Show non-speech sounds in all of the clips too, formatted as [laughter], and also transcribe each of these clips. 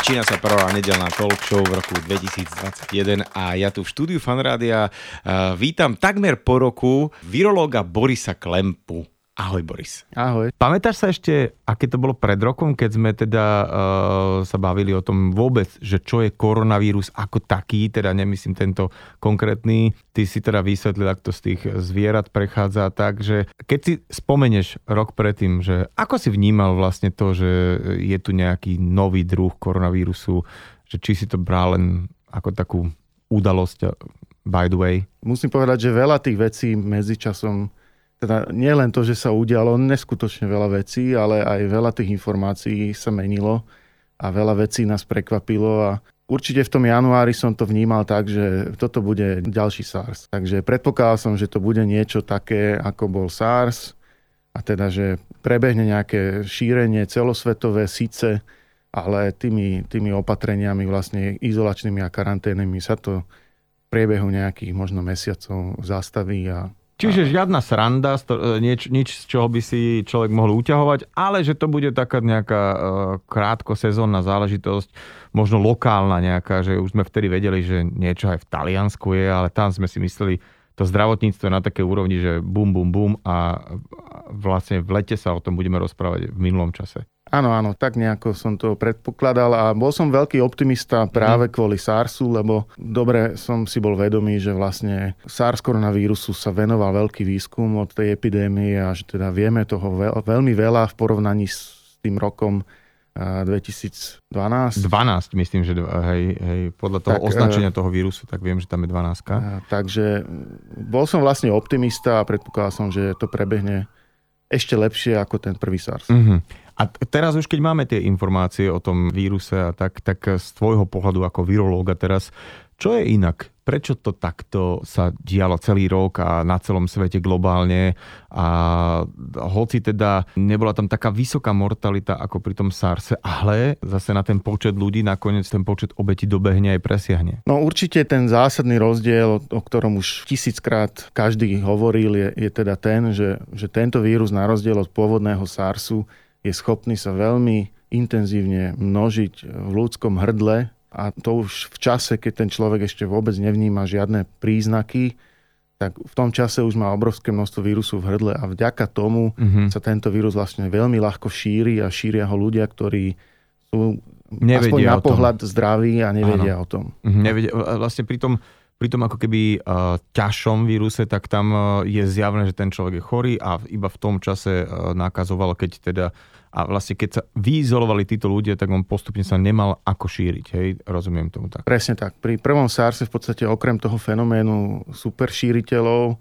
Začína sa prvá nedelná talk show v roku 2021 a ja tu v štúdiu Fanrádia uh, vítam takmer po roku virológa Borisa Klempu. Ahoj Boris. Ahoj. Pamätáš sa ešte, aké to bolo pred rokom, keď sme teda uh, sa bavili o tom vôbec, že čo je koronavírus ako taký, teda nemyslím tento konkrétny. Ty si teda vysvetlil, ak to z tých zvierat prechádza tak, že keď si spomeneš rok predtým, že ako si vnímal vlastne to, že je tu nejaký nový druh koronavírusu, že či si to bral len ako takú udalosť by the way? Musím povedať, že veľa tých vecí medzičasom teda nie len to, že sa udialo neskutočne veľa vecí, ale aj veľa tých informácií sa menilo a veľa vecí nás prekvapilo a určite v tom januári som to vnímal tak, že toto bude ďalší SARS. Takže predpokladal som, že to bude niečo také, ako bol SARS a teda, že prebehne nejaké šírenie celosvetové síce, ale tými, tými opatreniami vlastne izolačnými a karanténnymi sa to v priebehu nejakých možno mesiacov zastaví a Čiže žiadna sranda, e, nič, nič, z čoho by si človek mohol uťahovať, ale že to bude taká nejaká uh, krátko sezónna záležitosť, možno lokálna nejaká, že už sme vtedy vedeli, že niečo aj v Taliansku je, ale tam sme si mysleli, to zdravotníctvo je na také úrovni, že bum, bum, bum a vlastne v lete sa o tom budeme rozprávať v minulom čase. Áno, áno, tak nejako som to predpokladal a bol som veľký optimista práve mm. kvôli SARSu, lebo dobre som si bol vedomý, že vlastne SARS koronavírusu sa venoval veľký výskum od tej epidémie a že teda vieme toho veľ, veľmi veľa v porovnaní s tým rokom 2012. 12, myslím, že hej, hej, podľa toho tak, označenia toho vírusu, tak viem, že tam je 12. Takže bol som vlastne optimista a predpokladal som, že to prebehne ešte lepšie ako ten prvý SARS. Mm-hmm. A teraz už keď máme tie informácie o tom víruse a tak, tak z tvojho pohľadu ako virológa teraz, čo je inak? Prečo to takto sa dialo celý rok a na celom svete globálne a hoci teda nebola tam taká vysoká mortalita ako pri tom SARSe, ale zase na ten počet ľudí nakoniec ten počet obetí dobehne aj presiahne. No určite ten zásadný rozdiel, o ktorom už tisíckrát každý hovoril, je, je teda ten, že, že tento vírus na rozdiel od pôvodného SARSu je schopný sa veľmi intenzívne množiť v ľudskom hrdle a to už v čase, keď ten človek ešte vôbec nevníma žiadne príznaky, tak v tom čase už má obrovské množstvo vírusu v hrdle a vďaka tomu mm-hmm. sa tento vírus vlastne veľmi ľahko šíri a šíria ho ľudia, ktorí sú nevedia aspoň na pohľad zdraví a nevedia Áno. o tom. Mm-hmm. Nevedia, vlastne pri tom, pri tom ako keby uh, ťažšom víruse, tak tam uh, je zjavné, že ten človek je chorý a iba v tom čase uh, nakazoval, keď teda a vlastne keď sa vyizolovali títo ľudia, tak on postupne sa nemal ako šíriť. Hej? Rozumiem tomu tak. Presne tak. Pri prvom SARSe v podstate okrem toho fenoménu super šíriteľov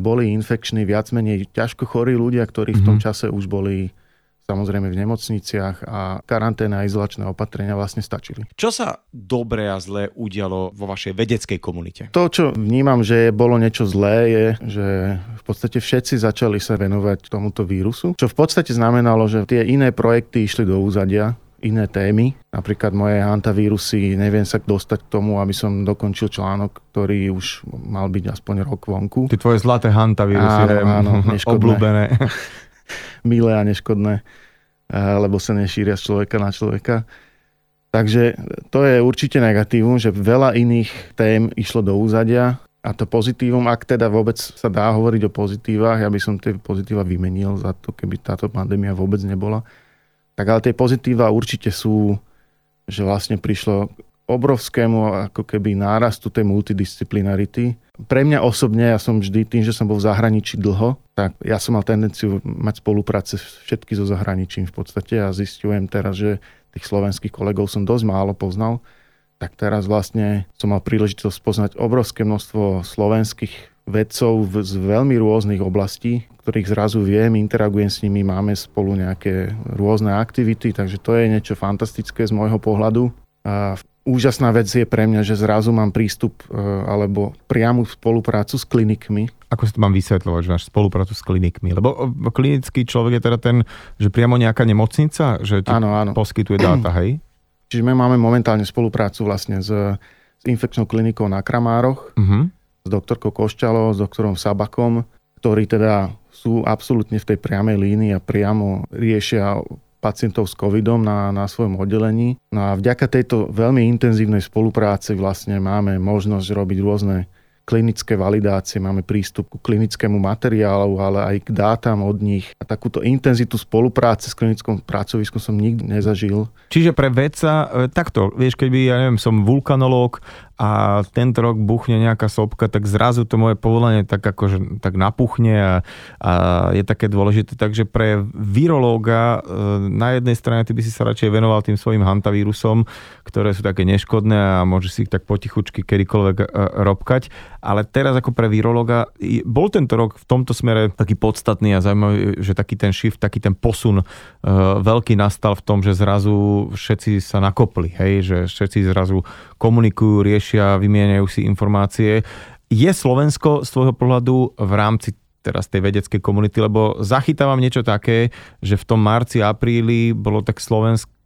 boli infekční viac menej ťažko chorí ľudia, ktorí v tom mhm. čase už boli samozrejme v nemocniciach a karanténa a izolačné opatrenia vlastne stačili. Čo sa dobre a zlé udialo vo vašej vedeckej komunite? To, čo vnímam, že bolo niečo zlé, je, že v podstate všetci začali sa venovať tomuto vírusu, čo v podstate znamenalo, že tie iné projekty išli do úzadia, iné témy. Napríklad moje hantavírusy, neviem sa dostať k tomu, aby som dokončil článok, ktorý už mal byť aspoň rok vonku. Tie tvoje zlaté hantavírusy, áno, áno, [laughs] obľúbené. [laughs] milé a neškodné, lebo sa nešíria z človeka na človeka. Takže to je určite negatívum, že veľa iných tém išlo do úzadia a to pozitívum, ak teda vôbec sa dá hovoriť o pozitívach, ja by som tie pozitíva vymenil za to, keby táto pandémia vôbec nebola. Tak ale tie pozitíva určite sú, že vlastne prišlo obrovskému ako keby nárastu tej multidisciplinarity. Pre mňa osobne, ja som vždy tým, že som bol v zahraničí dlho, tak ja som mal tendenciu mať spolupráce všetky so zahraničím v podstate a zistujem teraz, že tých slovenských kolegov som dosť málo poznal, tak teraz vlastne som mal príležitosť poznať obrovské množstvo slovenských vedcov z veľmi rôznych oblastí, ktorých zrazu viem, interagujem s nimi, máme spolu nejaké rôzne aktivity, takže to je niečo fantastické z môjho pohľadu. A úžasná vec je pre mňa, že zrazu mám prístup e, alebo priamu spoluprácu s klinikmi. Ako si to mám vysvetľovať, že máš spoluprácu s klinikmi? Lebo e, klinický človek je teda ten, že priamo nejaká nemocnica, že ti áno, áno. poskytuje dáta, hej? Čiže my máme momentálne spoluprácu vlastne s, s infekčnou klinikou na Kramároch, uh-huh. s doktorkou Košťalo, s doktorom Sabakom, ktorí teda sú absolútne v tej priamej línii a priamo riešia pacientov s covidom na, na svojom oddelení. No a vďaka tejto veľmi intenzívnej spolupráci vlastne máme možnosť robiť rôzne klinické validácie, máme prístup ku klinickému materiálu, ale aj k dátam od nich. A takúto intenzitu spolupráce s klinickom pracoviskom som nikdy nezažil. Čiže pre vedca, e, takto, vieš, keby, ja neviem, som vulkanológ a tento rok buchne nejaká sopka, tak zrazu to moje povolanie tak akože tak napuchne a, a je také dôležité. Takže pre virológa e, na jednej strane ty by si sa radšej venoval tým svojim hantavírusom, ktoré sú také neškodné a môže si ich tak potichučky kedykoľvek e, robkať. Ale teraz ako pre virológa bol tento rok v tomto smere taký podstatný a zaujímavý, že taký ten shift, taký ten posun e, veľký nastal v tom, že zrazu všetci sa nakopli, hej, že všetci zrazu komunikujú, riešia vymieňajú si informácie. Je Slovensko z tvojho pohľadu v rámci teraz tej vedeckej komunity, lebo zachytávam niečo také, že v tom marci, apríli bolo tak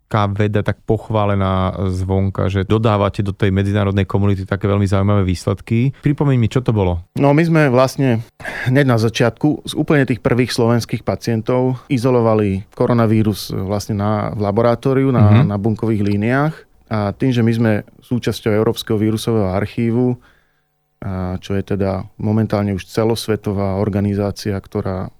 slovenská veda tak pochválená zvonka, že dodávate do tej medzinárodnej komunity také veľmi zaujímavé výsledky. Pripomeň mi, čo to bolo? No my sme vlastne hneď na začiatku z úplne tých prvých slovenských pacientov izolovali koronavírus vlastne na, v laboratóriu, na, mm-hmm. na bunkových líniách a tým, že my sme súčasťou Európskeho vírusového archívu, a čo je teda momentálne už celosvetová organizácia, ktorá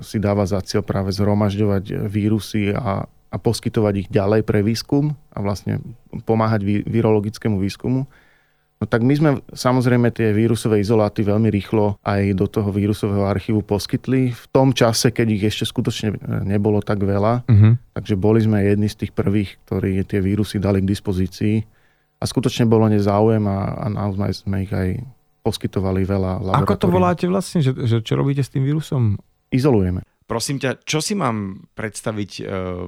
si dáva za cieľ práve zhromažďovať vírusy a, a poskytovať ich ďalej pre výskum a vlastne pomáhať virologickému výskumu, No tak my sme samozrejme tie vírusové izoláty veľmi rýchlo aj do toho vírusového archívu poskytli. V tom čase, keď ich ešte skutočne nebolo tak veľa. Uh-huh. Takže boli sme jedni z tých prvých, ktorí tie vírusy dali k dispozícii. A skutočne bolo nezáujem a, a naozaj sme ich aj poskytovali veľa. Ako to voláte vlastne, že, že čo robíte s tým vírusom? Izolujeme. Prosím ťa, čo si mám predstaviť e,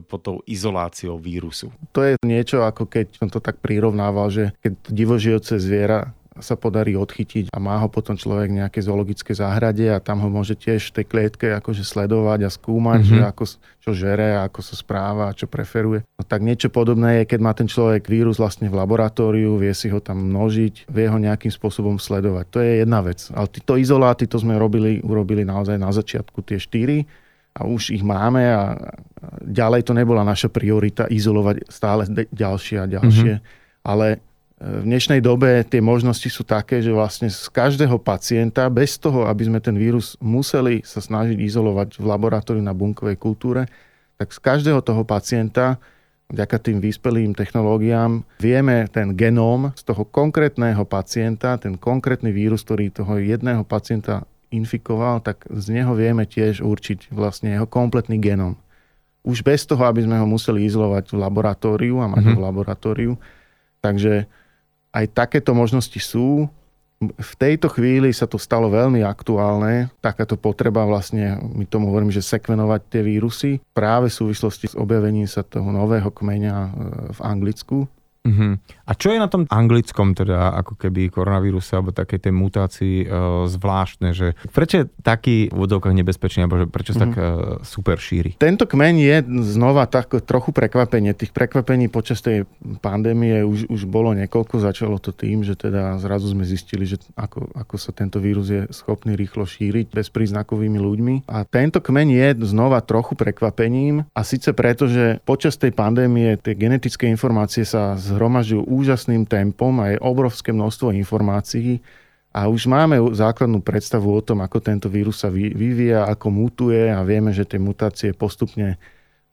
pod tou izoláciou vírusu? To je niečo ako keď som to tak prirovnával, že keď divožijúce zviera sa podarí odchytiť a má ho potom človek v nejakej zoologické záhrade a tam ho môže tiež v tej klietke akože sledovať a skúmať, mm-hmm. že ako, čo žere, ako sa správa, čo preferuje. No tak niečo podobné je, keď má ten človek vírus vlastne v laboratóriu, vie si ho tam množiť, vie ho nejakým spôsobom sledovať. To je jedna vec. Ale títo izoláty, to sme robili, urobili naozaj na začiatku tie štyri a už ich máme a ďalej to nebola naša priorita izolovať stále ďalšie a ďalšie. Mm-hmm. Ale e, v dnešnej dobe tie možnosti sú také, že vlastne z každého pacienta, bez toho, aby sme ten vírus museli sa snažiť izolovať v laboratóriu na bunkovej kultúre, tak z každého toho pacienta vďaka tým vyspelým technológiám vieme ten genóm z toho konkrétneho pacienta, ten konkrétny vírus, ktorý toho jedného pacienta infikoval, tak z neho vieme tiež určiť vlastne jeho kompletný genom. Už bez toho, aby sme ho museli izolovať v laboratóriu a mať mm-hmm. ho v laboratóriu. Takže aj takéto možnosti sú. V tejto chvíli sa to stalo veľmi aktuálne, takáto potreba vlastne, my tomu hovorím, že sekvenovať tie vírusy práve v súvislosti s objavením sa toho nového kmeňa e, v Anglicku, Uh-huh. A čo je na tom anglickom teda ako keby koronavíruse alebo takej tej mutácii e, zvláštne, že prečo je taký v úvodzovkách nebezpečný alebo že prečo sa tak e, super šíri? Tento kmeň je znova tak trochu prekvapenie. Tých prekvapení počas tej pandémie už, už bolo niekoľko. Začalo to tým, že teda zrazu sme zistili, že ako, ako sa tento vírus je schopný rýchlo šíriť bezpríznakovými ľuďmi. A tento kmeň je znova trochu prekvapením a síce preto, že počas tej pandémie tie genetické informácie sa z zhromažďujú úžasným tempom a je obrovské množstvo informácií. A už máme základnú predstavu o tom, ako tento vírus sa vyvíja, ako mutuje a vieme, že tie mutácie postupne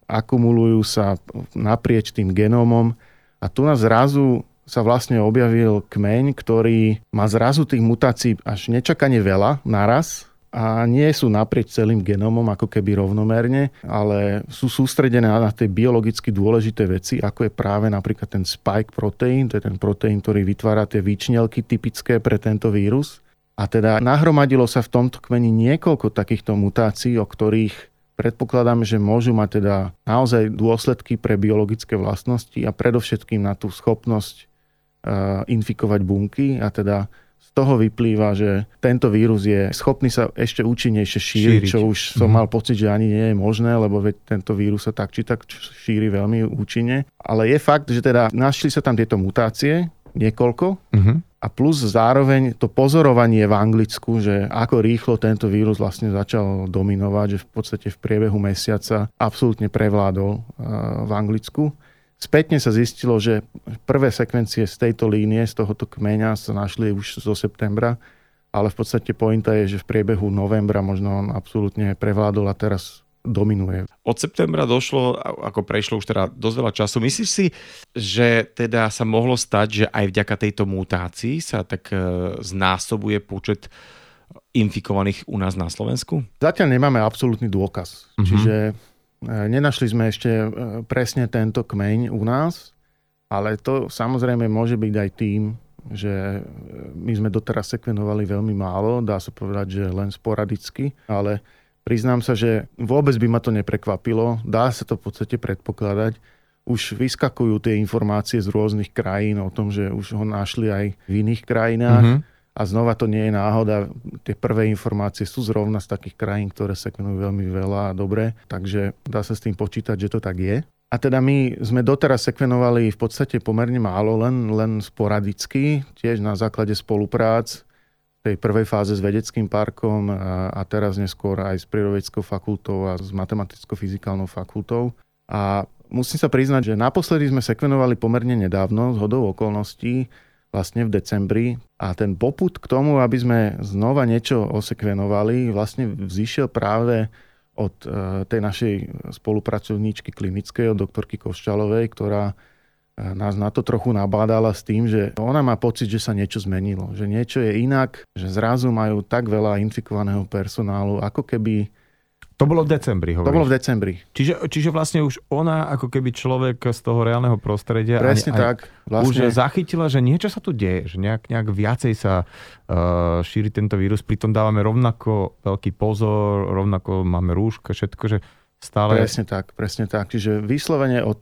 akumulujú sa naprieč tým genómom. A tu nás zrazu sa vlastne objavil kmeň, ktorý má zrazu tých mutácií až nečakane veľa naraz a nie sú naprieč celým genomom ako keby rovnomerne, ale sú sústredené na tie biologicky dôležité veci, ako je práve napríklad ten spike proteín, to je ten proteín, ktorý vytvára tie výčnelky typické pre tento vírus. A teda nahromadilo sa v tomto kmeni niekoľko takýchto mutácií, o ktorých predpokladáme, že môžu mať teda naozaj dôsledky pre biologické vlastnosti a predovšetkým na tú schopnosť uh, infikovať bunky a teda z toho vyplýva, že tento vírus je schopný sa ešte účinnejšie šíriť, šíriť. čo už som mm. mal pocit, že ani nie je možné, lebo veď tento vírus sa tak či tak šíri veľmi účinne. Ale je fakt, že teda našli sa tam tieto mutácie, niekoľko, mm-hmm. a plus zároveň to pozorovanie v Anglicku, že ako rýchlo tento vírus vlastne začal dominovať, že v podstate v priebehu mesiaca absolútne prevládol v Anglicku. Spätne sa zistilo, že prvé sekvencie z tejto línie, z tohoto kmeňa sa našli už zo septembra, ale v podstate pointa je, že v priebehu novembra možno on absolútne prevládol a teraz dominuje. Od septembra došlo, ako prešlo už teda dosť veľa času. Myslíš si, že teda sa mohlo stať, že aj vďaka tejto mutácii sa tak e, znásobuje počet infikovaných u nás na Slovensku? Zatiaľ nemáme absolútny dôkaz. Mm-hmm. Čiže nenašli sme ešte e, presne tento kmeň u nás, ale to samozrejme môže byť aj tým, že my sme doteraz sekvenovali veľmi málo, dá sa povedať, že len sporadicky, ale Priznám sa, že vôbec by ma to neprekvapilo. Dá sa to v podstate predpokladať. Už vyskakujú tie informácie z rôznych krajín o tom, že už ho našli aj v iných krajinách. Mm-hmm. A znova to nie je náhoda. Tie prvé informácie sú zrovna z takých krajín, ktoré sekvenujú veľmi veľa a dobre. Takže dá sa s tým počítať, že to tak je. A teda my sme doteraz sekvenovali v podstate pomerne málo, len, len sporadicky, tiež na základe spoluprác tej prvej fáze s vedeckým parkom a, a teraz neskôr aj s prírodovedeckou fakultou a s matematicko-fyzikálnou fakultou. A musím sa priznať, že naposledy sme sekvenovali pomerne nedávno, z hodou okolností, vlastne v decembri. A ten poput k tomu, aby sme znova niečo osekvenovali, vlastne vzýšiel práve od e, tej našej spolupracovníčky klinickej, od doktorky Koščalovej, ktorá nás na to trochu nabádala s tým, že ona má pocit, že sa niečo zmenilo, že niečo je inak, že zrazu majú tak veľa infikovaného personálu, ako keby to bolo v decembri, hovoríš. To bolo v decembri. Čiže, čiže vlastne už ona, ako keby človek z toho reálneho prostredia... Presne aj, tak. Vlastne... Už zachytila, že niečo sa tu deje, že nejak, nejak viacej sa uh, šíri tento vírus, pritom dávame rovnako veľký pozor, rovnako máme rúška, všetko, že stále... Presne tak, presne tak. Čiže vyslovene od,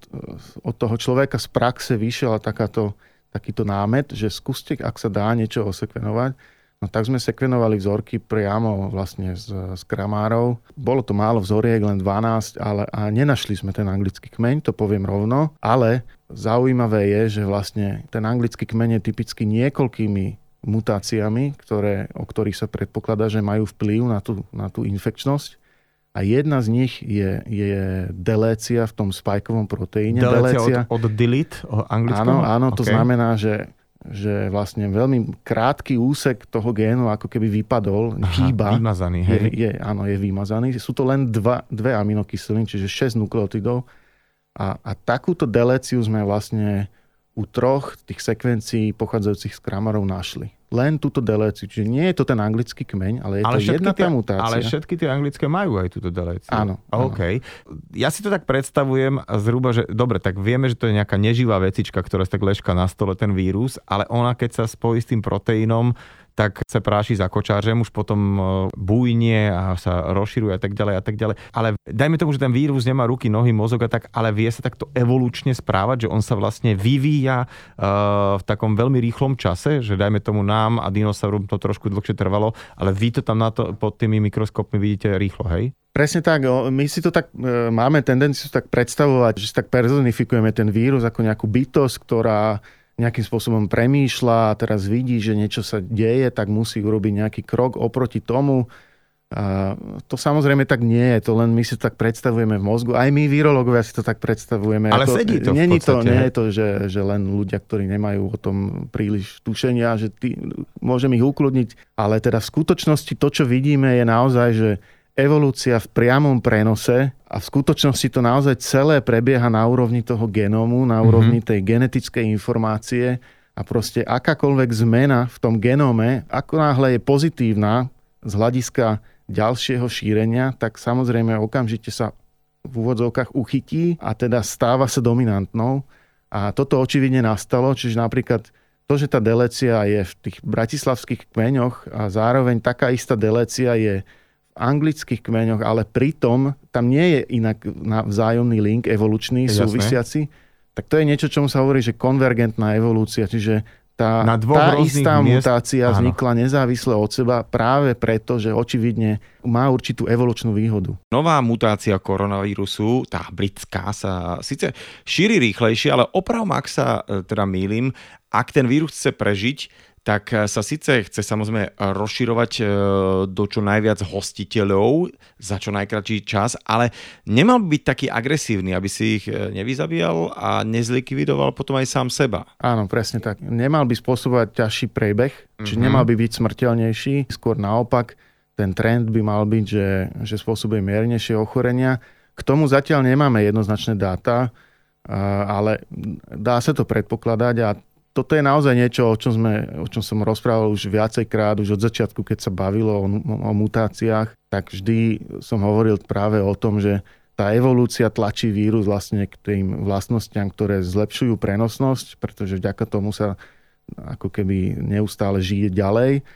od toho človeka z praxe vyšiel takáto, takýto námet, že skúste, ak sa dá niečo osekvenovať. No tak sme sekvenovali vzorky priamo vlastne z, z kramárov. Bolo to málo vzoriek, len 12, ale a nenašli sme ten anglický kmeň, to poviem rovno. Ale zaujímavé je, že vlastne ten anglický kmeň je typicky niekoľkými mutáciami, ktoré, o ktorých sa predpokladá, že majú vplyv na tú, na tú infekčnosť a jedna z nich je, je delécia v tom spajkovom proteíne. Delécia, od, od delete, o anglickom? Áno, áno, okay. to znamená, že že vlastne veľmi krátky úsek toho génu ako keby vypadol, Aha, chýba. Vymazaný, hej. Je, je, áno, je vymazaný. Sú to len dva, dve aminokyseliny, čiže 6 nukleotidov. A, a takúto deléciu sme vlastne u troch tých sekvencií pochádzajúcich z kramarov našli len túto deléciu. Čiže nie je to ten anglický kmeň, ale je ale to jedna tie, mutácia. Ale všetky tie anglické majú aj túto deléciu. Áno. OK. Ja si to tak predstavujem zhruba, že dobre, tak vieme, že to je nejaká neživá vecička, ktorá sa tak ležka na stole, ten vírus, ale ona keď sa spojí s tým proteínom, tak sa práši za kočářem, už potom e, bujnie a sa rozširuje a tak ďalej a tak ďalej. Ale dajme tomu, že ten vírus nemá ruky, nohy, mozog a tak, ale vie sa takto evolučne správať, že on sa vlastne vyvíja uh, v takom veľmi rýchlom čase, že dajme tomu nám a dinosaurom to trošku dlhšie trvalo, ale vy to tam na to pod tými mikroskopmi vidíte rýchlo, hej? Presne tak. My si to tak, e, máme tendenciu tak predstavovať, že si tak personifikujeme ten vírus ako nejakú bytosť, ktorá nejakým spôsobom premýšľa a teraz vidí, že niečo sa deje, tak musí urobiť nejaký krok oproti tomu. A to samozrejme tak nie je, to len my si to tak predstavujeme v mozgu. Aj my, virológovia, si to tak predstavujeme. Ale to, sedí to nie, v podstate. To, nie je to, že, že len ľudia, ktorí nemajú o tom príliš tušenia, že ty, môžem ich ukludniť. Ale teda v skutočnosti to, čo vidíme, je naozaj, že evolúcia v priamom prenose a v skutočnosti to naozaj celé prebieha na úrovni toho genómu, na úrovni mm-hmm. tej genetickej informácie a proste akákoľvek zmena v tom genóme, ako náhle je pozitívna z hľadiska ďalšieho šírenia, tak samozrejme okamžite sa v úvodzovkách uchytí a teda stáva sa dominantnou. A toto očividne nastalo, čiže napríklad to, že tá delécia je v tých bratislavských kmeňoch a zároveň taká istá delécia je anglických kmeňoch, ale pritom tam nie je inak vzájomný link evolučný, Jasné. súvisiaci, tak to je niečo, čomu sa hovorí, že konvergentná evolúcia, čiže tá, Na tá istá miest... mutácia Áno. vznikla nezávisle od seba práve preto, že očividne má určitú evolučnú výhodu. Nová mutácia koronavírusu, tá britská, sa síce šíri rýchlejšie, ale opravom, ak sa e, teda mýlim, ak ten vírus chce prežiť, tak sa síce chce samozrejme rozširovať e, do čo najviac hostiteľov za čo najkračší čas, ale nemal by byť taký agresívny, aby si ich nevyzabíjal a nezlikvidoval potom aj sám seba. Áno, presne tak. Nemal by spôsobovať ťažší priebeh, či mm-hmm. nemal by byť smrteľnejší, skôr naopak ten trend by mal byť, že, že spôsobuje miernejšie ochorenia. K tomu zatiaľ nemáme jednoznačné dáta, ale dá sa to predpokladať a toto je naozaj niečo, o čom, sme, o čom som rozprával už viacejkrát, už od začiatku, keď sa bavilo o, o mutáciách, tak vždy som hovoril práve o tom, že tá evolúcia tlačí vírus vlastne k tým vlastnostiam, ktoré zlepšujú prenosnosť, pretože vďaka tomu sa ako keby neustále žije ďalej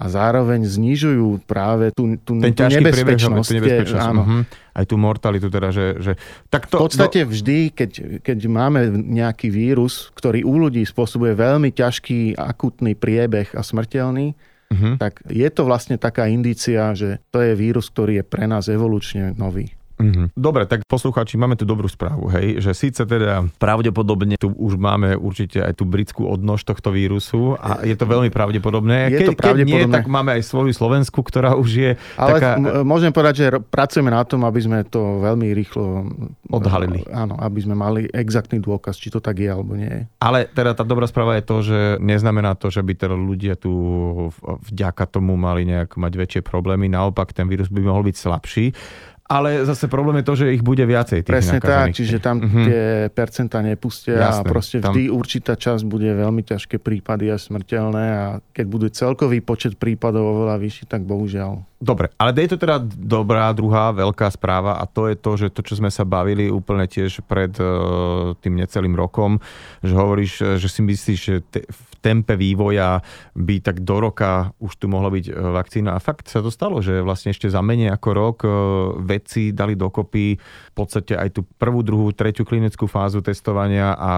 a zároveň znižujú práve tú, tú, Ten tú nebezpečnosť. Tú nebezpečnosť áno. Uh-huh. Aj tú mortalitu teda, že... že tak to, v podstate no... vždy, keď, keď máme nejaký vírus, ktorý u ľudí spôsobuje veľmi ťažký akutný priebeh a smrteľný, uh-huh. tak je to vlastne taká indícia, že to je vírus, ktorý je pre nás evolučne nový. Mm-hmm. Dobre, tak poslucháči, máme tu dobrú správu, hej, že síce teda pravdepodobne tu už máme určite aj tú britskú odnož tohto vírusu a je to veľmi pravdepodobné. Je to keď, pravdepodobné. Keď nie, tak máme aj svoju Slovensku, ktorá už je Ale taká... môžem povedať, že pracujeme na tom, aby sme to veľmi rýchlo odhalili. Áno, aby sme mali exaktný dôkaz, či to tak je alebo nie. Ale teda tá dobrá správa je to, že neznamená to, že by teda ľudia tu vďaka tomu mali nejak mať väčšie problémy. Naopak, ten vírus by mohol byť slabší. Ale zase problém je to, že ich bude viacej tých Presne tak, čiže tam mm-hmm. tie percentá nepustia Jasné, a proste vždy tam... určitá časť bude veľmi ťažké prípady a smrteľné a keď bude celkový počet prípadov oveľa vyšší, tak bohužiaľ. Dobre, ale je to teda dobrá druhá veľká správa a to je to, že to, čo sme sa bavili úplne tiež pred uh, tým necelým rokom, že hovoríš, že si myslíš, že te, v tempe vývoja by tak do roka už tu mohla byť e, vakcína. A fakt sa to stalo, že vlastne ešte za menej ako rok e, vedci dali dokopy v podstate aj tú prvú, druhú, tretiu klinickú fázu testovania a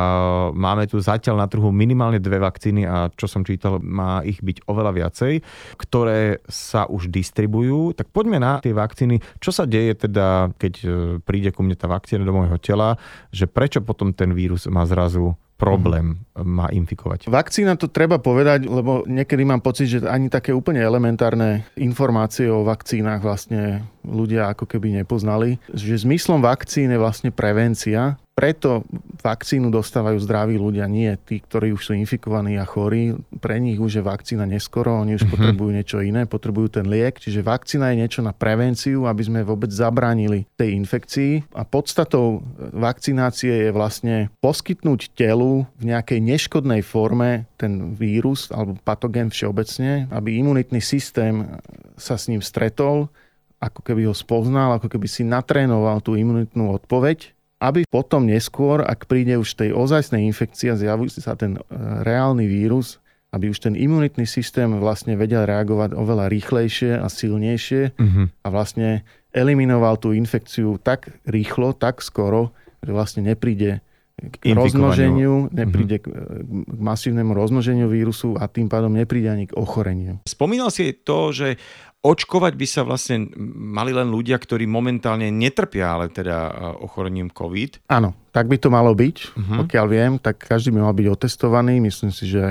máme tu zatiaľ na trhu minimálne dve vakcíny a čo som čítal, má ich byť oveľa viacej, ktoré sa už distribujú. Tak poďme na tie vakcíny. Čo sa deje teda, keď e, príde ku mne tá vakcína do môjho tela, že prečo potom ten vírus má zrazu problém má infikovať. Vakcína to treba povedať, lebo niekedy mám pocit, že ani také úplne elementárne informácie o vakcínach vlastne ľudia ako keby nepoznali. Že zmyslom vakcín je vlastne prevencia preto vakcínu dostávajú zdraví ľudia, nie tí, ktorí už sú infikovaní a chorí. Pre nich už je vakcína neskoro, oni už mm-hmm. potrebujú niečo iné, potrebujú ten liek. Čiže vakcína je niečo na prevenciu, aby sme vôbec zabránili tej infekcii. A podstatou vakcinácie je vlastne poskytnúť telu v nejakej neškodnej forme ten vírus alebo patogen všeobecne, aby imunitný systém sa s ním stretol, ako keby ho spoznal, ako keby si natrénoval tú imunitnú odpoveď aby potom neskôr, ak príde už tej ozajstnej infekcia, zjaví sa ten e, reálny vírus, aby už ten imunitný systém vlastne vedel reagovať oveľa rýchlejšie a silnejšie uh-huh. a vlastne eliminoval tú infekciu tak rýchlo, tak skoro, že vlastne nepríde k rozmnoženiu, nepríde uh-huh. k masívnemu rozmnoženiu vírusu a tým pádom nepríde ani k ochoreniu. Spomínal si to, že Očkovať by sa vlastne mali len ľudia, ktorí momentálne netrpia, ale teda e, ochorením COVID. Áno, tak by to malo byť, uh-huh. pokiaľ viem, tak každý by mal byť otestovaný, myslím si, že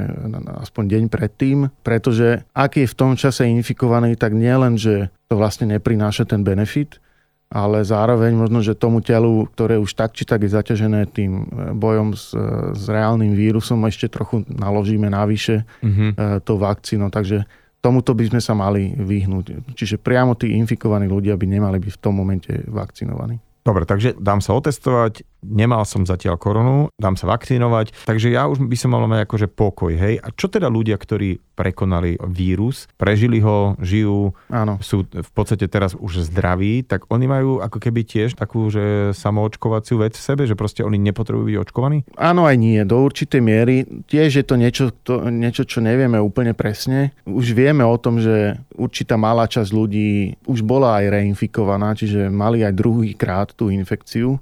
aspoň deň predtým, pretože ak je v tom čase infikovaný, tak nielen, že to vlastne neprináša ten benefit, ale zároveň možno, že tomu telu, ktoré už tak či tak je zaťažené tým e, bojom s, e, s reálnym vírusom, ešte trochu naložíme navyše uh-huh. to vakcíno. Takže tomuto by sme sa mali vyhnúť. Čiže priamo tí infikovaní ľudia by nemali byť v tom momente vakcinovaní. Dobre, takže dám sa otestovať, nemal som zatiaľ koronu, dám sa vakcinovať, takže ja už by som mal mať akože pokoj, hej. A čo teda ľudia, ktorí prekonali vírus, prežili ho, žijú, Áno. sú v podstate teraz už zdraví, tak oni majú ako keby tiež takú, že samoočkovaciu vec v sebe, že proste oni nepotrebujú byť očkovaní? Áno aj nie, do určitej miery. Tiež je to niečo, to, niečo, čo nevieme úplne presne. Už vieme o tom, že určitá malá časť ľudí už bola aj reinfikovaná, čiže mali aj druhý krát tú infekciu.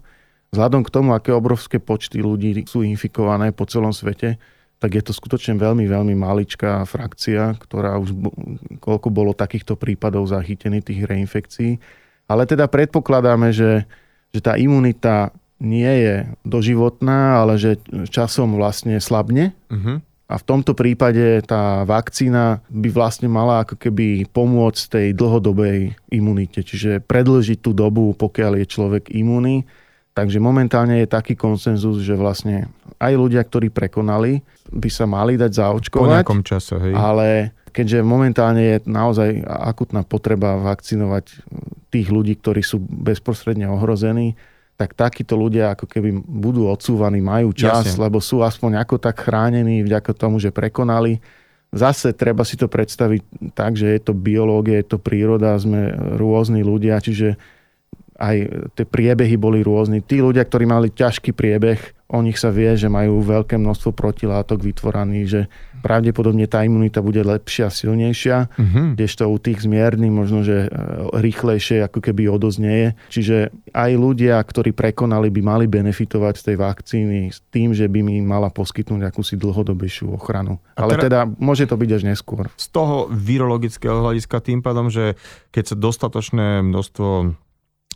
Vzhľadom k tomu, aké obrovské počty ľudí sú infikované po celom svete, tak je to skutočne veľmi, veľmi maličká frakcia, ktorá už, koľko bolo takýchto prípadov zachytených tých reinfekcií. Ale teda predpokladáme, že, že tá imunita nie je doživotná, ale že časom vlastne slabne. Uh-huh. A v tomto prípade tá vakcína by vlastne mala ako keby pomôcť tej dlhodobej imunite, čiže predlžiť tú dobu, pokiaľ je človek imunný. Takže momentálne je taký konsenzus, že vlastne aj ľudia, ktorí prekonali, by sa mali dať zaočkovať. Po nejakom čase, hej. Ale keďže momentálne je naozaj akutná potreba vakcinovať tých ľudí, ktorí sú bezprostredne ohrození, tak takíto ľudia ako keby budú odsúvaní, majú čas, Jasne. lebo sú aspoň ako tak chránení vďaka tomu, že prekonali. Zase treba si to predstaviť tak, že je to biológia, je to príroda, sme rôzni ľudia, čiže aj tie priebehy boli rôzne. Tí ľudia, ktorí mali ťažký priebeh, o nich sa vie, že majú veľké množstvo protilátok vytvorených, že pravdepodobne tá imunita bude lepšia, silnejšia, uh-huh. kdežto u tých zmiernych možno, že e, rýchlejšie ako keby odoznieje. Čiže aj ľudia, ktorí prekonali, by mali benefitovať z tej vakcíny s tým, že by mi mala poskytnúť akúsi dlhodobejšiu ochranu. Ale teda, teda môže to byť až neskôr. Z toho virologického hľadiska tým pádom, že keď sa dostatočné množstvo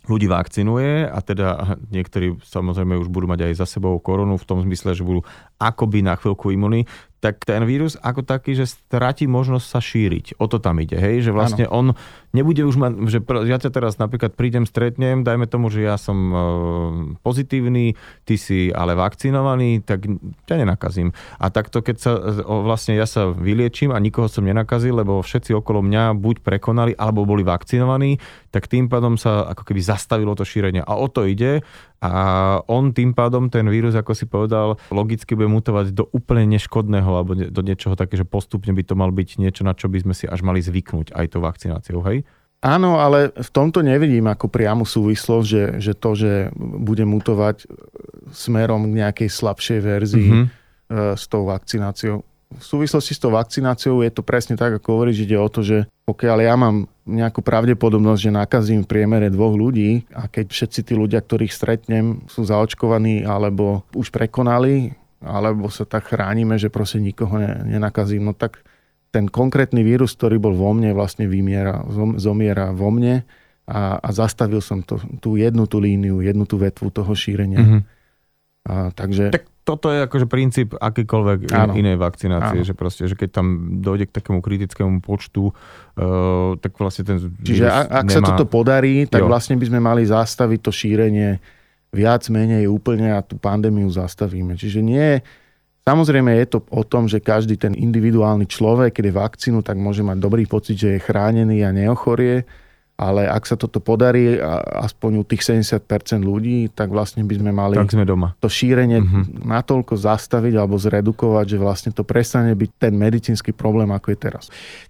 ľudí vakcinuje a teda niektorí samozrejme už budú mať aj za sebou koronu v tom zmysle, že budú akoby na chvíľku imuní, tak ten vírus ako taký, že stratí možnosť sa šíriť. O to tam ide, hej? Že vlastne ano. on nebude už mať, že ja ťa teraz napríklad prídem, stretnem, dajme tomu, že ja som e, pozitívny, ty si ale vakcinovaný, tak ťa nenakazím. A takto, keď sa vlastne ja sa vyliečím a nikoho som nenakazil, lebo všetci okolo mňa buď prekonali, alebo boli vakcinovaní, tak tým pádom sa ako keby zastavilo to šírenie. A o to ide a on tým pádom, ten vírus, ako si povedal, logicky bude mutovať do úplne neškodného alebo do niečoho také, že postupne by to mal byť niečo, na čo by sme si až mali zvyknúť aj tou vakcináciou, hej? Áno, ale v tomto nevidím ako priamu súvislosť, že, že to, že bude mutovať smerom k nejakej slabšej verzii mm-hmm. s tou vakcináciou v súvislosti s tou vakcináciou je to presne tak, ako hovoríš, ide o to, že pokiaľ ja mám nejakú pravdepodobnosť, že nakazím v priemere dvoch ľudí a keď všetci tí ľudia, ktorých stretnem, sú zaočkovaní alebo už prekonali, alebo sa tak chránime, že proste nikoho nenakazím, no tak ten konkrétny vírus, ktorý bol vo mne, vlastne vymiera, zomiera vo mne a, a zastavil som to, tú jednu tú líniu, jednu tú vetvu toho šírenia. Mm-hmm. A, takže... Tak toto je akože princíp akýkoľvek Áno. inej vakcinácie, Áno. že proste, že keď tam dojde k takému kritickému počtu, uh, tak vlastne ten Čiže ak, nemá... sa toto podarí, tak jo. vlastne by sme mali zastaviť to šírenie viac menej úplne a tú pandémiu zastavíme. Čiže nie, samozrejme je to o tom, že každý ten individuálny človek, keď je vakcínu, tak môže mať dobrý pocit, že je chránený a neochorie, ale ak sa toto podarí, aspoň u tých 70% ľudí, tak vlastne by sme mali tak sme doma. to šírenie uh-huh. natoľko zastaviť alebo zredukovať, že vlastne to prestane byť ten medicínsky problém, ako je teraz.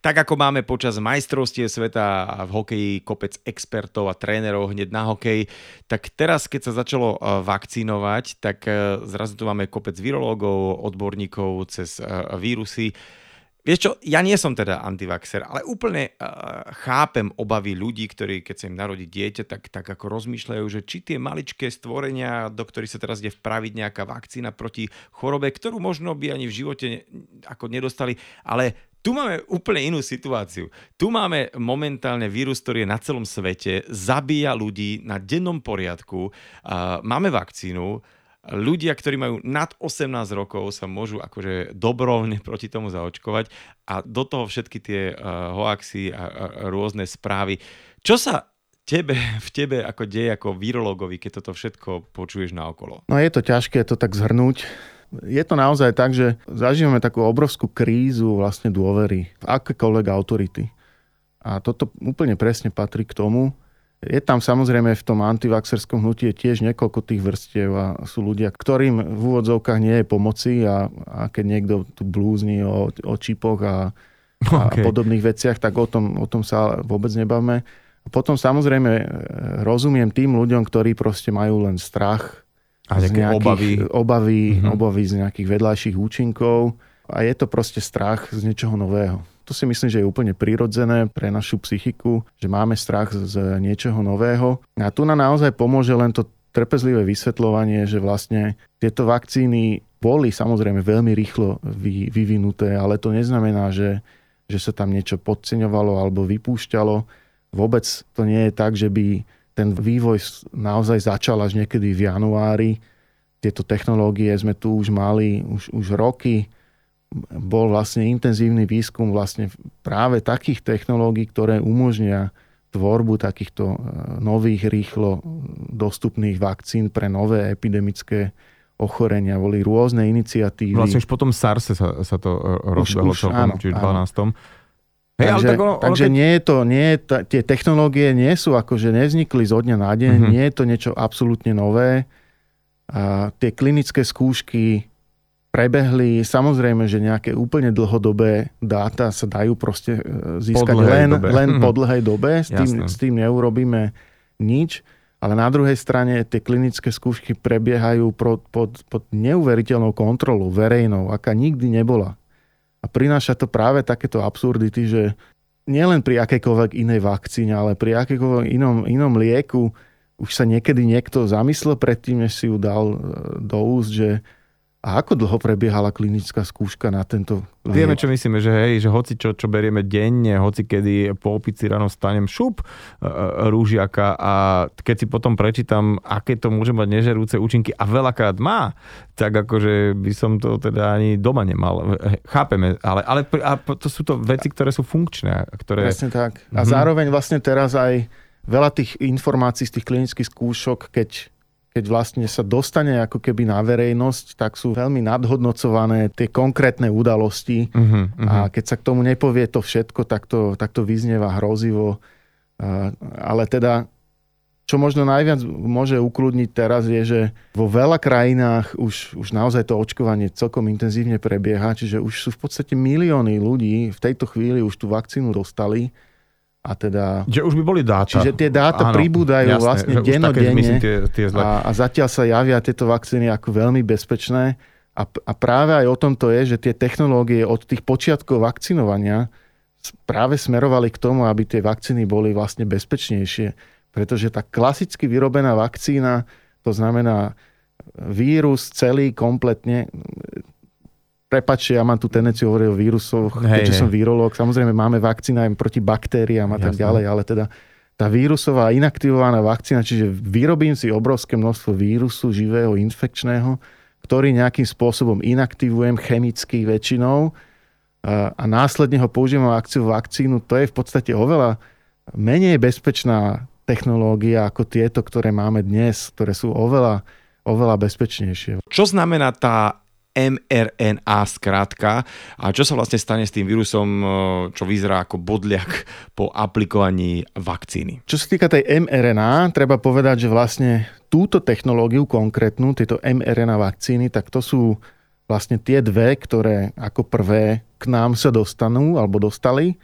Tak ako máme počas majstrovstie sveta v hokeji kopec expertov a trénerov hneď na hokej, tak teraz, keď sa začalo e, vakcinovať, tak e, zrazu tu máme kopec virológov, odborníkov cez e, vírusy, Vieš čo, ja nie som teda antivaxer, ale úplne uh, chápem obavy ľudí, ktorí keď sa im narodí dieťa, tak, tak ako rozmýšľajú, že či tie maličké stvorenia, do ktorých sa teraz ide vpraviť nejaká vakcína proti chorobe, ktorú možno by ani v živote ne, ako nedostali, ale tu máme úplne inú situáciu. Tu máme momentálne vírus, ktorý je na celom svete, zabíja ľudí na dennom poriadku, uh, máme vakcínu, ľudia, ktorí majú nad 18 rokov sa môžu akože dobrovoľne [laughs] proti tomu zaočkovať a do toho všetky tie uh, hoaxy a, a, rôzne správy. Čo sa tebe, [laughs] v tebe ako deje ako virologovi, keď toto všetko počuješ na okolo? No je to ťažké to tak zhrnúť. Je to naozaj tak, že zažívame takú obrovskú krízu vlastne dôvery v akékoľvek autority. A toto úplne presne patrí k tomu, je tam samozrejme v tom antivaxerskom hnutí tiež niekoľko tých vrstiev a sú ľudia, ktorým v úvodzovkách nie je pomoci a, a keď niekto tu blúzni o, o čipoch a, okay. a podobných veciach, tak o tom, o tom sa vôbec nebavme. A potom samozrejme e, rozumiem tým ľuďom, ktorí proste majú len strach a z nejakých obavy, obavy, mm-hmm. obavy z nejakých vedľajších účinkov a je to proste strach z niečoho nového. To si myslím, že je úplne prirodzené pre našu psychiku, že máme strach z niečoho nového. A tu nám naozaj pomôže len to trpezlivé vysvetľovanie, že vlastne tieto vakcíny boli samozrejme veľmi rýchlo vy, vyvinuté, ale to neznamená, že, že sa tam niečo podceňovalo alebo vypúšťalo. Vôbec to nie je tak, že by ten vývoj naozaj začal až niekedy v januári. Tieto technológie sme tu už mali už, už roky bol vlastne intenzívny výskum vlastne práve takých technológií, ktoré umožnia tvorbu takýchto e, nových, rýchlo dostupných vakcín pre nové epidemické ochorenia. Boli rôzne iniciatívy. Vlastne už potom SARS sa, sa to rozbehlo celkom, čiže v 12. Hej, takže, ale tak ono, takže keď... nie je to, nie je ta, tie technológie nie sú akože nevznikli zo dňa na deň, mm-hmm. nie je to niečo absolútne nové. A tie klinické skúšky prebehli, samozrejme, že nejaké úplne dlhodobé dáta sa dajú proste e, získať len, dobe. len po dlhej dobe, s tým, s tým neurobíme nič, ale na druhej strane tie klinické skúšky prebiehajú pod, pod, pod neuveriteľnou kontrolou verejnou, aká nikdy nebola. A prináša to práve takéto absurdity, že nielen pri akejkoľvek inej vakcíne, ale pri akejkoľvek inom, inom lieku už sa niekedy niekto zamyslel predtým, než si ju dal e, do úst, že a ako dlho prebiehala klinická skúška na tento liek? Vieme, čo myslíme, že hej, že hoci čo, čo berieme denne, hoci kedy po opici ráno stanem šup e, e, rúžiaka a keď si potom prečítam, aké to môže mať nežerúce účinky a veľakrát má, tak akože by som to teda ani doma nemal. Chápeme, ale, ale a to sú to veci, ktoré sú funkčné. Ktoré... Presne tak. A mhm. zároveň vlastne teraz aj veľa tých informácií z tých klinických skúšok, keď keď vlastne sa dostane ako keby na verejnosť, tak sú veľmi nadhodnocované tie konkrétne udalosti uh-huh, uh-huh. a keď sa k tomu nepovie to všetko, tak to, tak to vyznieva hrozivo. Ale teda, čo možno najviac môže ukludniť teraz je, že vo veľa krajinách už, už naozaj to očkovanie celkom intenzívne prebieha, čiže už sú v podstate milióny ľudí v tejto chvíli už tú vakcínu dostali a teda... Že už by boli dáta. Čiže tie dáta Áno, pribúdajú jasné, vlastne denodenne tie, tie a, a zatiaľ sa javia tieto vakcíny ako veľmi bezpečné. A, a práve aj o tom to je, že tie technológie od tých počiatkov vakcinovania práve smerovali k tomu, aby tie vakcíny boli vlastne bezpečnejšie. Pretože tá klasicky vyrobená vakcína, to znamená vírus celý kompletne, prepačte, ja mám tú tendenciu hovoriť o vírusoch, hej, keďže hej. som vírológ. Samozrejme máme vakcína aj proti baktériám a Jasne. tak ďalej, ale teda tá vírusová inaktivovaná vakcína, čiže vyrobím si obrovské množstvo vírusu živého, infekčného, ktorý nejakým spôsobom inaktivujem chemicky väčšinou a, následne ho použijem akciu vakcínu, to je v podstate oveľa menej bezpečná technológia ako tieto, ktoré máme dnes, ktoré sú oveľa, oveľa bezpečnejšie. Čo znamená tá mRNA skrátka a čo sa vlastne stane s tým vírusom, e, čo vyzerá ako bodliak po aplikovaní vakcíny. Čo sa týka tej mRNA, treba povedať, že vlastne túto technológiu konkrétnu, tieto mRNA vakcíny, tak to sú vlastne tie dve, ktoré ako prvé k nám sa dostanú alebo dostali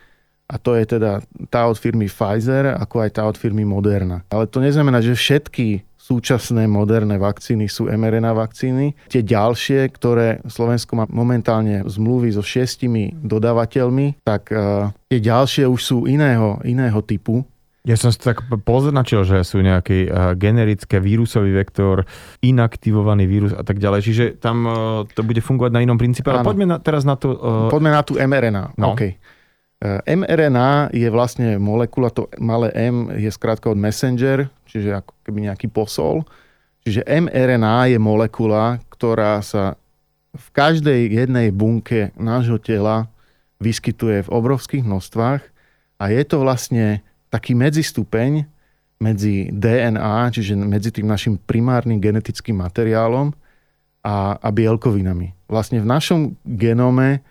a to je teda tá od firmy Pfizer, ako aj tá od firmy Moderna. Ale to neznamená, že všetky súčasné moderné vakcíny sú mRNA vakcíny. Tie ďalšie, ktoré Slovensko má momentálne zmluvy so šiestimi dodávateľmi, tak uh, tie ďalšie už sú iného, iného typu. Ja som si tak poznačil, že sú nejaký uh, generické vírusový vektor, inaktivovaný vírus a tak ďalej. Čiže tam uh, to bude fungovať na inom princípe. Ale poďme na, teraz na to... Uh... Poďme na tú mRNA. No. Okay. mRNA je vlastne molekula, to malé M je skrátka od messenger, čiže ako keby nejaký posol. Čiže mRNA je molekula, ktorá sa v každej jednej bunke nášho tela vyskytuje v obrovských množstvách a je to vlastne taký medzistupeň medzi DNA, čiže medzi tým našim primárnym genetickým materiálom a, a bielkovinami. Vlastne v našom genome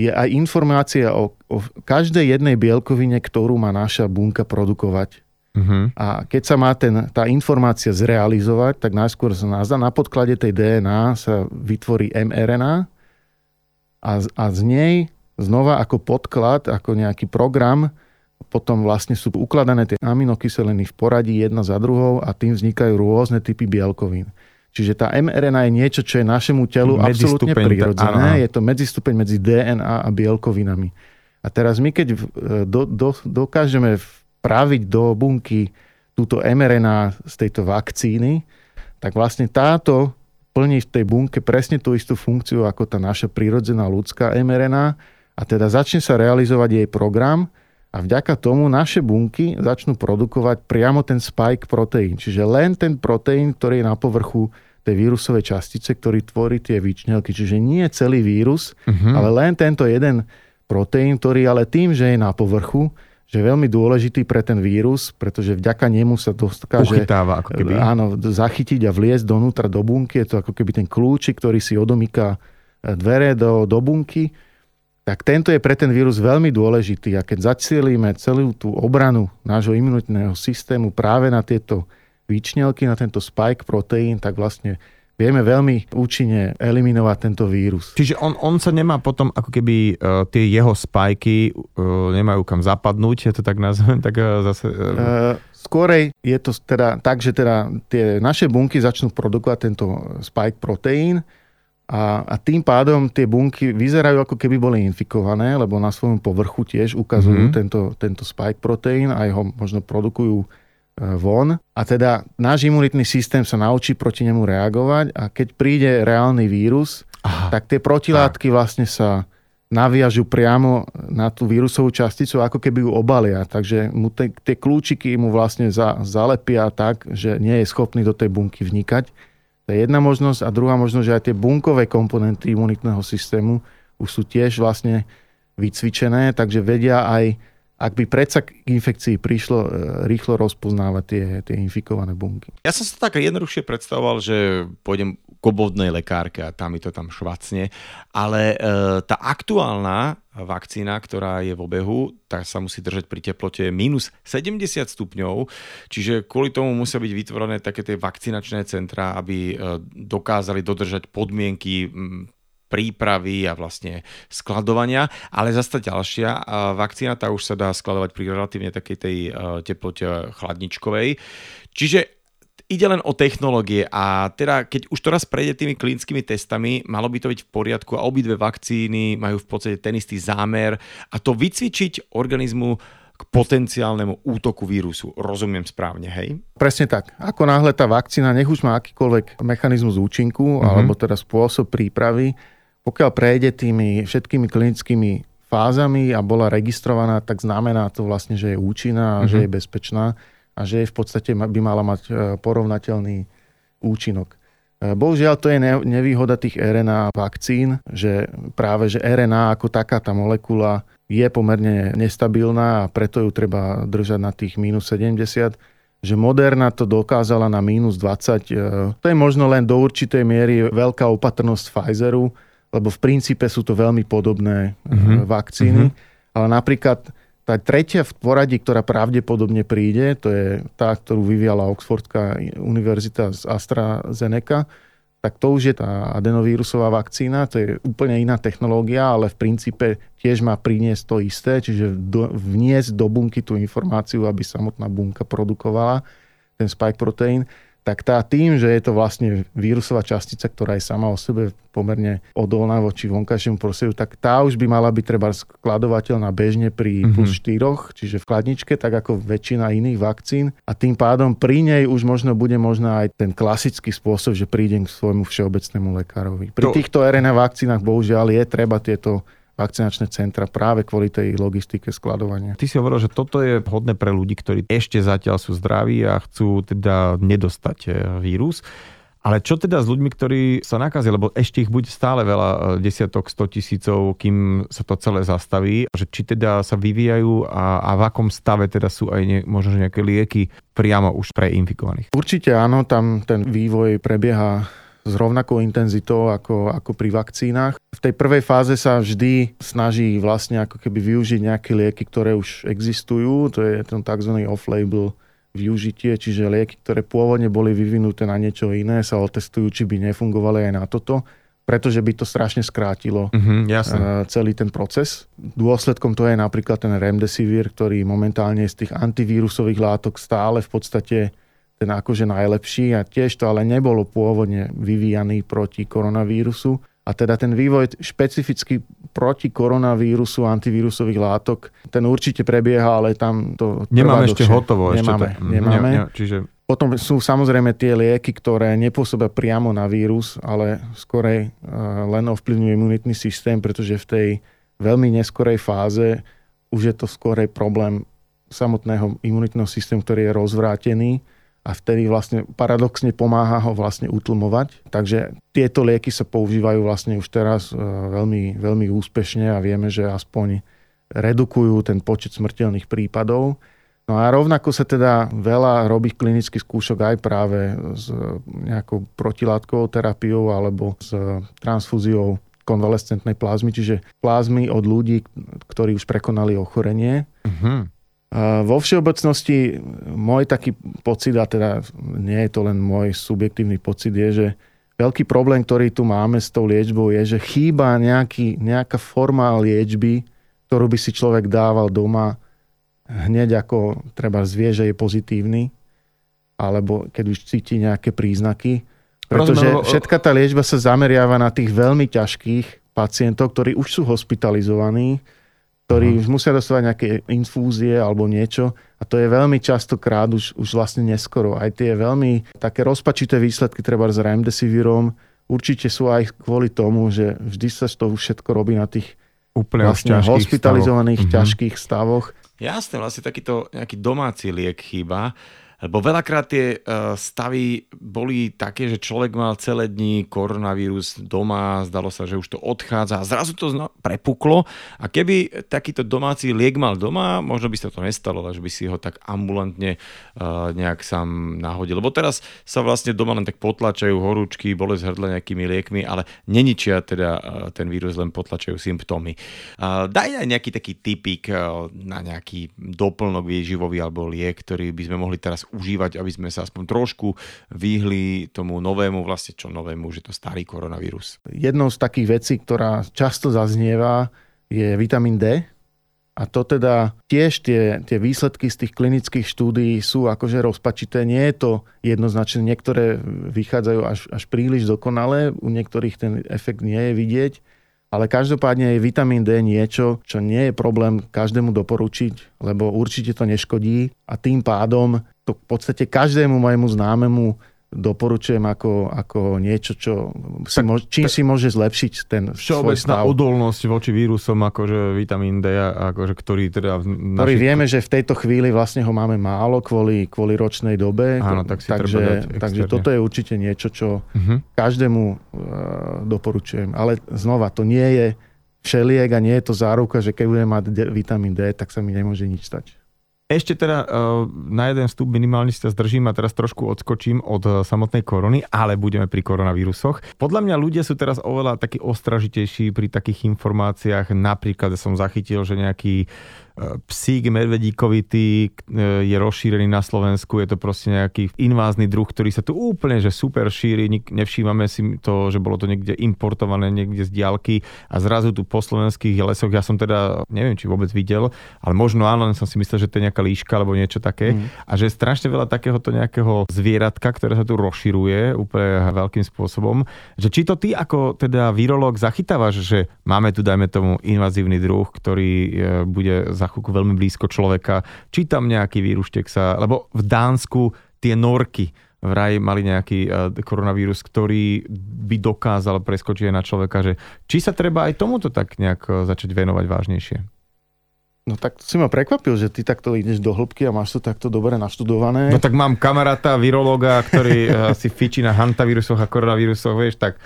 je aj informácia o, o každej jednej bielkovine, ktorú má naša bunka produkovať. Uh-huh. A keď sa má ten, tá informácia zrealizovať, tak najskôr na, na podklade tej DNA sa vytvorí mRNA a, a z nej znova ako podklad, ako nejaký program, potom vlastne sú ukladané tie aminokyseliny v poradí jedna za druhou a tým vznikajú rôzne typy bielkovín. Čiže tá mRNA je niečo, čo je našemu telu absolútne prirodzené. Je to medzistupeň medzi DNA a bielkovinami. A teraz my keď do, do, dokážeme praviť do bunky túto mRNA z tejto vakcíny, tak vlastne táto plní v tej bunke presne tú istú funkciu ako tá naša prírodzená ľudská mRNA a teda začne sa realizovať jej program a vďaka tomu naše bunky začnú produkovať priamo ten spike proteín, čiže len ten proteín, ktorý je na povrchu tej vírusovej častice, ktorý tvorí tie výčnelky. Čiže nie celý vírus, uh-huh. ale len tento jeden proteín, ktorý ale tým, že je na povrchu, že je veľmi dôležitý pre ten vírus, pretože vďaka nemu sa dokáže Uchytáva, ako keby. áno, zachytiť a vliesť donútra do bunky. Je to ako keby ten kľúčik, ktorý si odomýka e, dvere do, do bunky. Tak tento je pre ten vírus veľmi dôležitý a keď zacielíme celú tú obranu nášho imunitného systému práve na tieto výčnelky, na tento spike proteín, tak vlastne vieme veľmi účinne eliminovať tento vírus. Čiže on, on sa nemá potom, ako keby uh, tie jeho spajky uh, nemajú kam zapadnúť, ja to tak nazvem, tak uh, zase... Uh... Skorej je to teda tak, že teda tie naše bunky začnú produkovať tento spike proteín a, a tým pádom tie bunky vyzerajú ako keby boli infikované, lebo na svojom povrchu tiež ukazujú mm-hmm. tento, tento spike proteín a ho možno produkujú von a teda náš imunitný systém sa naučí proti nemu reagovať a keď príde reálny vírus, Aha. tak tie protilátky vlastne sa naviažu priamo na tú vírusovú časticu, ako keby ju obalia. Takže mu te, tie kľúčiky mu vlastne za, zalepia tak, že nie je schopný do tej bunky vnikať. To je jedna možnosť. A druhá možnosť, že aj tie bunkové komponenty imunitného systému už sú tiež vlastne vycvičené, takže vedia aj ak by predsa k infekcii prišlo e, rýchlo rozpoznávať tie, tie infikované bunky. Ja som sa tak jednoduchšie predstavoval, že pôjdem k obvodnej lekárke a tam mi to tam švacne, ale e, tá aktuálna vakcína, ktorá je v obehu, tá sa musí držať pri teplote minus 70 stupňov, čiže kvôli tomu musia byť vytvorené také tie vakcinačné centra, aby e, dokázali dodržať podmienky prípravy a vlastne skladovania, ale zase ďalšia vakcína, tá už sa dá skladovať pri relatívne takej tej e, teplote chladničkovej. Čiže ide len o technológie a teda keď už to raz prejde tými klinickými testami, malo by to byť v poriadku a obidve vakcíny majú v podstate ten istý zámer a to vycvičiť organizmu k potenciálnemu útoku vírusu. Rozumiem správne, hej? Presne tak. Ako náhle tá vakcína, nech už má akýkoľvek mechanizmus účinku, mm-hmm. alebo teda spôsob prípravy, pokiaľ prejde tými všetkými klinickými fázami a bola registrovaná, tak znamená to vlastne, že je účinná a mm-hmm. že mhm. je bezpečná a že v podstate by mala mať e, porovnateľný účinok. E, bohužiaľ, to je nevýhoda tých RNA vakcín, že práve že RNA ako taká tá molekula je pomerne nestabilná a preto ju treba držať na tých minus 70 že Moderna to dokázala na minus 20. E, to je možno len do určitej miery veľká opatrnosť Pfizeru, lebo v princípe sú to veľmi podobné uh-huh. vakcíny. Uh-huh. Ale napríklad tá tretia v poradí, ktorá pravdepodobne príde, to je tá, ktorú vyviala Oxfordská univerzita z AstraZeneca, tak to už je tá adenovírusová vakcína, to je úplne iná technológia, ale v princípe tiež má priniesť to isté, čiže do, vniesť do bunky tú informáciu, aby samotná bunka produkovala ten spike proteín tak tá tým, že je to vlastne vírusová častica, ktorá je sama o sebe pomerne odolná voči vonkajšiemu prostrediu, tak tá už by mala byť treba skladovateľná bežne pri mm-hmm. plus 4, čiže v chladničke, tak ako väčšina iných vakcín. A tým pádom pri nej už možno bude možná aj ten klasický spôsob, že prídem k svojmu všeobecnému lekárovi. Pri to... týchto RNA vakcínach bohužiaľ je treba tieto vakcinačné centra práve kvôli tej logistike skladovania. Ty si hovoril, že toto je vhodné pre ľudí, ktorí ešte zatiaľ sú zdraví a chcú teda nedostať e, vírus. Ale čo teda s ľuďmi, ktorí sa nakazia, lebo ešte ich bude stále veľa, e, desiatok, sto tisícov, kým sa to celé zastaví, že či teda sa vyvíjajú a, a v akom stave teda sú aj ne, možno nejaké lieky priamo už pre infikovaných? Určite áno, tam ten vývoj prebieha s rovnakou intenzitou ako, ako pri vakcínach. V tej prvej fáze sa vždy snaží vlastne ako keby využiť nejaké lieky, ktoré už existujú. To je ten tzv. off-label využitie, čiže lieky, ktoré pôvodne boli vyvinuté na niečo iné, sa otestujú, či by nefungovali aj na toto pretože by to strašne skrátilo uh-huh, jasne. celý ten proces. Dôsledkom to je napríklad ten remdesivir, ktorý momentálne z tých antivírusových látok stále v podstate ten akože najlepší a tiež to ale nebolo pôvodne vyvíjaný proti koronavírusu. A teda ten vývoj špecificky proti koronavírusu antivírusových látok, ten určite prebieha, ale tam to... Nemáme ešte hotovo. Nemáme, ešte to, nemáme. Ne, ne, čiže... Potom sú samozrejme tie lieky, ktoré nepôsobia priamo na vírus, ale skorej len ovplyvňujú imunitný systém, pretože v tej veľmi neskorej fáze už je to skorej problém samotného imunitného systému, ktorý je rozvrátený a vtedy vlastne paradoxne pomáha ho vlastne utlmovať. Takže tieto lieky sa používajú vlastne už teraz e, veľmi, veľmi úspešne a vieme, že aspoň redukujú ten počet smrteľných prípadov. No a rovnako sa teda veľa robí klinických skúšok aj práve s nejakou protilátkovou terapiou alebo s transfúziou konvalescentnej plazmy, čiže plazmy od ľudí, ktorí už prekonali ochorenie. Uh-huh. Vo všeobecnosti môj taký pocit, a teda nie je to len môj subjektívny pocit, je, že veľký problém, ktorý tu máme s tou liečbou, je, že chýba nejaký, nejaká forma liečby, ktorú by si človek dával doma hneď ako treba zvie, že je pozitívny, alebo keď už cíti nejaké príznaky. Pretože všetka tá liečba sa zameriava na tých veľmi ťažkých pacientov, ktorí už sú hospitalizovaní, ktorí uh-huh. už musia dostávať nejaké infúzie alebo niečo a to je veľmi častokrát už, už vlastne neskoro. Aj tie veľmi také rozpačité výsledky treba s remdesivirom určite sú aj kvôli tomu, že vždy sa to všetko robí na tých úplne vlastne hospitalizovaných stavoch. Mhm. ťažkých stavoch. Jasné, vlastne takýto nejaký domáci liek chýba. Lebo veľakrát tie uh, stavy boli také, že človek mal celé dni koronavírus doma, zdalo sa, že už to odchádza a zrazu to prepuklo a keby takýto domáci liek mal doma, možno by sa to nestalo, že by si ho tak ambulantne uh, nejak sám nahodil. Lebo teraz sa vlastne doma len tak potlačajú horúčky, bolesť hrdla nejakými liekmi, ale neničia teda uh, ten vírus, len potlačajú symptómy. Daj aj nejaký taký typik na nejaký doplnok výživový alebo liek, ktorý by sme mohli teraz užívať, aby sme sa aspoň trošku vyhli tomu novému, vlastne čo novému, že to starý koronavírus. Jednou z takých vecí, ktorá často zaznieva, je vitamín D. A to teda tiež tie, tie výsledky z tých klinických štúdií sú akože rozpačité. Nie je to jednoznačne. Niektoré vychádzajú až, až príliš dokonale, u niektorých ten efekt nie je vidieť. Ale každopádne je vitamín D niečo, čo nie je problém každému doporučiť, lebo určite to neškodí. A tým pádom to v podstate každému môjmu známemu doporučujem ako, ako niečo, čo si mož, čím si môže zlepšiť ten stav. odolnosť voči vírusom, akože vitamín D, akože, ktorý teda... V ktorý vieme, že v tejto chvíli vlastne ho máme málo kvôli, kvôli ročnej dobe. Áno, tak si takže, takže toto je určite niečo, čo uh-huh. každému uh, doporučujem. Ale znova, to nie je všeliek a nie je to záruka, že keď budem mať D, vitamín D, tak sa mi nemôže nič stať. Ešte teda uh, na jeden vstup minimálne sa zdržím a teraz trošku odskočím od uh, samotnej korony, ale budeme pri koronavírusoch. Podľa mňa ľudia sú teraz oveľa takí ostražitejší pri takých informáciách. Napríklad som zachytil, že nejaký psík medvedíkovitý e, je rozšírený na Slovensku, je to proste nejaký invázny druh, ktorý sa tu úplne že super šíri, nevšímame si to, že bolo to niekde importované niekde z diálky a zrazu tu po slovenských lesoch, ja som teda, neviem, či vôbec videl, ale možno áno, len som si myslel, že to je nejaká líška alebo niečo také mm. a že je strašne veľa takéhoto nejakého zvieratka, ktoré sa tu rozširuje úplne veľkým spôsobom, že či to ty ako teda virológ zachytávaš, že máme tu, dajme tomu, invazívny druh, ktorý e, bude za chvíľku veľmi blízko človeka, či tam nejaký víruštek sa, lebo v Dánsku tie norky vraj mali nejaký uh, koronavírus, ktorý by dokázal preskočiť aj na človeka, že či sa treba aj tomuto tak nejak uh, začať venovať vážnejšie? No tak si ma prekvapil, že ty takto ideš do hĺbky a máš to takto dobre naštudované. No tak mám kamaráta, virológa, ktorý [laughs] uh, si fičí na hantavírusoch a koronavírusoch, vieš, tak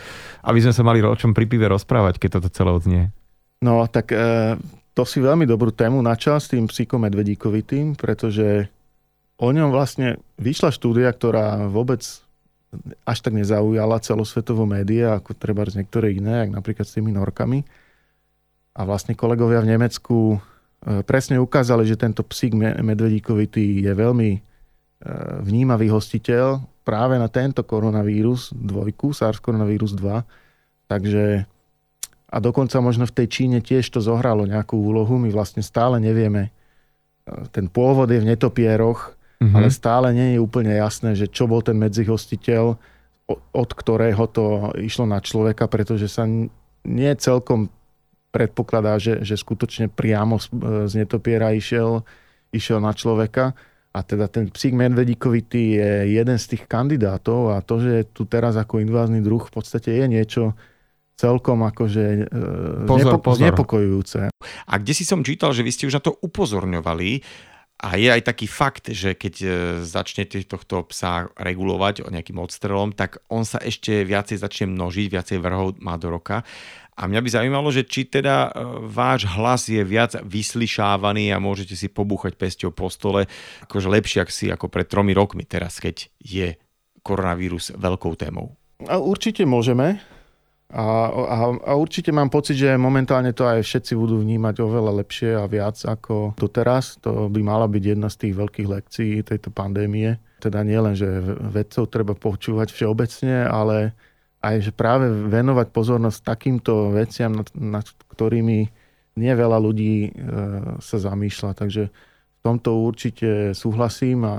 aby sme sa mali o čom pri pive rozprávať, keď toto celé odznie. No tak to si veľmi dobrú tému načal s tým psíkom medvedíkovitým, pretože o ňom vlastne vyšla štúdia, ktorá vôbec až tak nezaujala celosvetovo média, ako treba z niektoré iné, ako napríklad s tými norkami. A vlastne kolegovia v Nemecku e, presne ukázali, že tento psík medvedíkovitý je veľmi e, vnímavý hostiteľ práve na tento koronavírus, dvojku, SARS koronavírus 2. Takže a dokonca možno v tej Číne tiež to zohralo nejakú úlohu. My vlastne stále nevieme. Ten pôvod je v netopieroch, mm-hmm. ale stále nie je úplne jasné, že čo bol ten medzihostiteľ, od ktorého to išlo na človeka, pretože sa nie celkom predpokladá, že, že skutočne priamo z netopiera išiel, išiel na človeka. A teda ten psík medvedíkovitý je jeden z tých kandidátov a to, že je tu teraz ako invázny druh v podstate je niečo, celkom akože pozor, nepo, pozor. znepokojujúce. A kde si som čítal, že vy ste už na to upozorňovali, A je aj taký fakt, že keď e, začnete tohto psa regulovať nejakým odstrelom, tak on sa ešte viacej začne množiť, viacej vrhov má do roka. A mňa by zaujímalo, že či teda e, váš hlas je viac vyslyšávaný a môžete si pobúchať pesťou po stole, akože lepšie ak si ako pred tromi rokmi teraz, keď je koronavírus veľkou témou. A určite môžeme. A, a, a určite mám pocit, že momentálne to aj všetci budú vnímať oveľa lepšie a viac ako doteraz. To by mala byť jedna z tých veľkých lekcií tejto pandémie. Teda nie len, že vedcov treba počúvať všeobecne, ale aj, že práve venovať pozornosť takýmto veciam, nad, nad ktorými nie veľa ľudí e, sa zamýšľa. Takže v tomto určite súhlasím a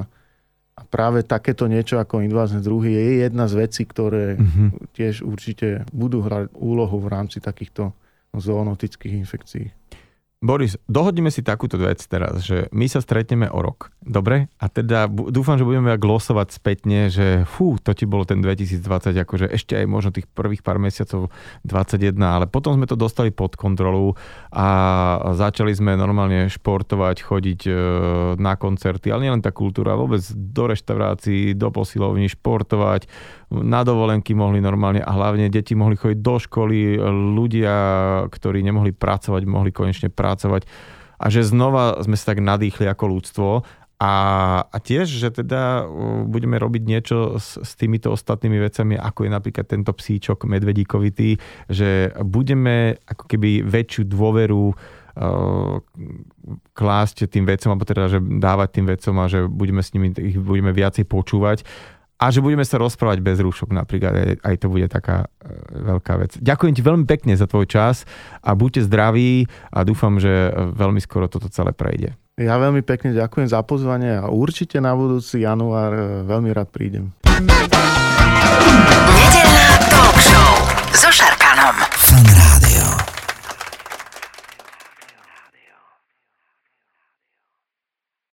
a práve takéto niečo ako invázne druhy je jedna z vecí, ktoré mm-hmm. tiež určite budú hrať úlohu v rámci takýchto zoonotických infekcií. Boris, dohodneme si takúto vec teraz, že my sa stretneme o rok. Dobre? A teda dúfam, že budeme glosovať spätne, že fú, to ti bolo ten 2020, akože ešte aj možno tých prvých pár mesiacov 21, ale potom sme to dostali pod kontrolu a začali sme normálne športovať, chodiť e, na koncerty, ale nielen tá kultúra, vôbec do reštaurácií, do posilovní, športovať, na dovolenky mohli normálne a hlavne deti mohli chodiť do školy, ľudia, ktorí nemohli pracovať, mohli konečne pracovať. A že znova sme sa tak nadýchli ako ľudstvo. A, a tiež, že teda budeme robiť niečo s, s týmito ostatnými vecami, ako je napríklad tento psíčok medvedíkovitý, že budeme ako keby väčšiu dôveru uh, klásť tým vecom, alebo teda, že dávať tým vecom a že budeme s nimi, ich budeme viacej počúvať a že budeme sa rozprávať bez rúšok napríklad, aj, to bude taká e, veľká vec. Ďakujem ti veľmi pekne za tvoj čas a buďte zdraví a dúfam, že veľmi skoro toto celé prejde. Ja veľmi pekne ďakujem za pozvanie a určite na budúci január e, veľmi rád prídem.